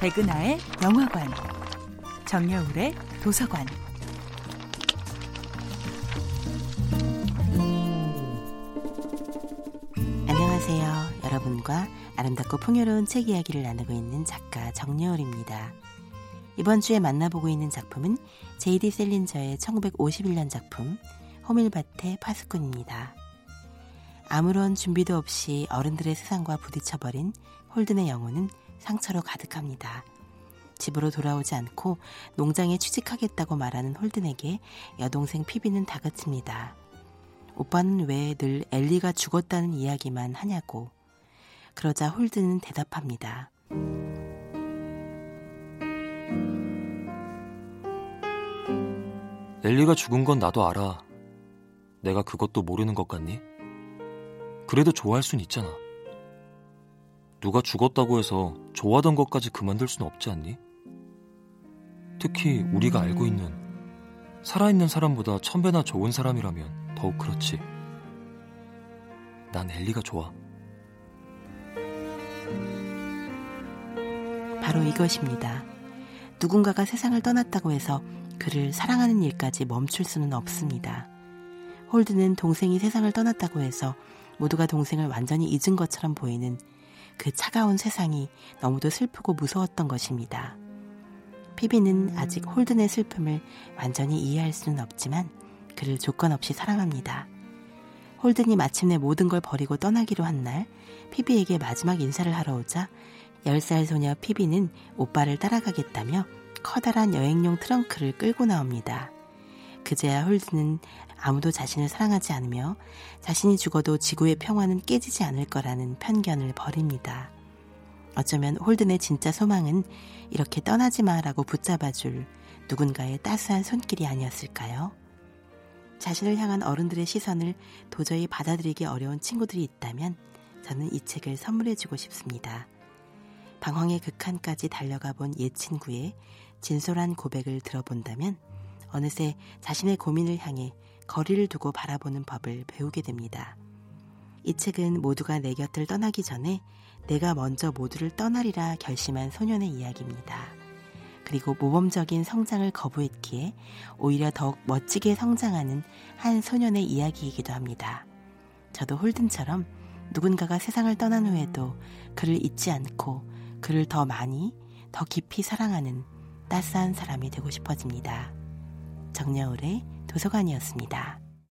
백은하의 영화관, 정여울의 도서관. 안녕하세요. 여러분과 아름답고 풍요로운 책 이야기를 나누고 있는 작가 정여울입니다. 이번 주에 만나보고 있는 작품은 제이디 셀린저의 1951년 작품 호밀밭의 파수꾼입니다. 아무런 준비도 없이 어른들의 세상과 부딪혀버린 홀든의 영혼은 상처로 가득합니다. 집으로 돌아오지 않고 농장에 취직하겠다고 말하는 홀든에게 여동생 피비는 다그칩니다. 오빠는 왜 늘 엘리가 죽었다는 이야기만 하냐고. 그러자 홀든은 대답합니다. 엘리가 죽은 건 나도 알아. 내가 그것도 모르는 것 같니? 그래도 좋아할 순 있잖아. 누가 죽었다고 해서 좋아하던 것까지 그만둘 수는 없지 않니? 특히 우리가 알고 있는 살아있는 사람보다 천 배나 좋은 사람이라면 더욱 그렇지. 난 엘리가 좋아. 바로 이것입니다. 누군가가 세상을 떠났다고 해서 그를 사랑하는 일까지 멈출 수는 없습니다. 홀든은 동생이 세상을 떠났다고 해서 모두가 동생을 완전히 잊은 것처럼 보이는 그 차가운 세상이 너무도 슬프고 무서웠던 것입니다. 피비는 아직 홀든의 슬픔을 완전히 이해할 수는 없지만 그를 조건 없이 사랑합니다. 홀든이 마침내 모든 걸 버리고 떠나기로 한 날, 피비에게 마지막 인사를 하러 오자 10살 소녀 피비는 오빠를 따라가겠다며 커다란 여행용 트렁크를 끌고 나옵니다. 그제야 홀드는 아무도 자신을 사랑하지 않으며 자신이 죽어도 지구의 평화는 깨지지 않을 거라는 편견을 버립니다. 어쩌면 홀든의 진짜 소망은 이렇게 떠나지 마라고 붙잡아줄 누군가의 따스한 손길이 아니었을까요? 자신을 향한 어른들의 시선을 도저히 받아들이기 어려운 친구들이 있다면 저는 이 책을 선물해주고 싶습니다. 방황의 극한까지 달려가 본 옛 친구의 진솔한 고백을 들어본다면 어느새 자신의 고민을 향해 거리를 두고 바라보는 법을 배우게 됩니다. 이 책은 모두가 내 곁을 떠나기 전에 내가 먼저 모두를 떠나리라 결심한 소년의 이야기입니다. 그리고 모범적인 성장을 거부했기에 오히려 더욱 멋지게 성장하는 한 소년의 이야기이기도 합니다. 저도 홀든처럼 누군가가 세상을 떠난 후에도 그를 잊지 않고 그를 더 많이, 더 깊이 사랑하는 따스한 사람이 되고 싶어집니다. 정여울의 도서관이었습니다.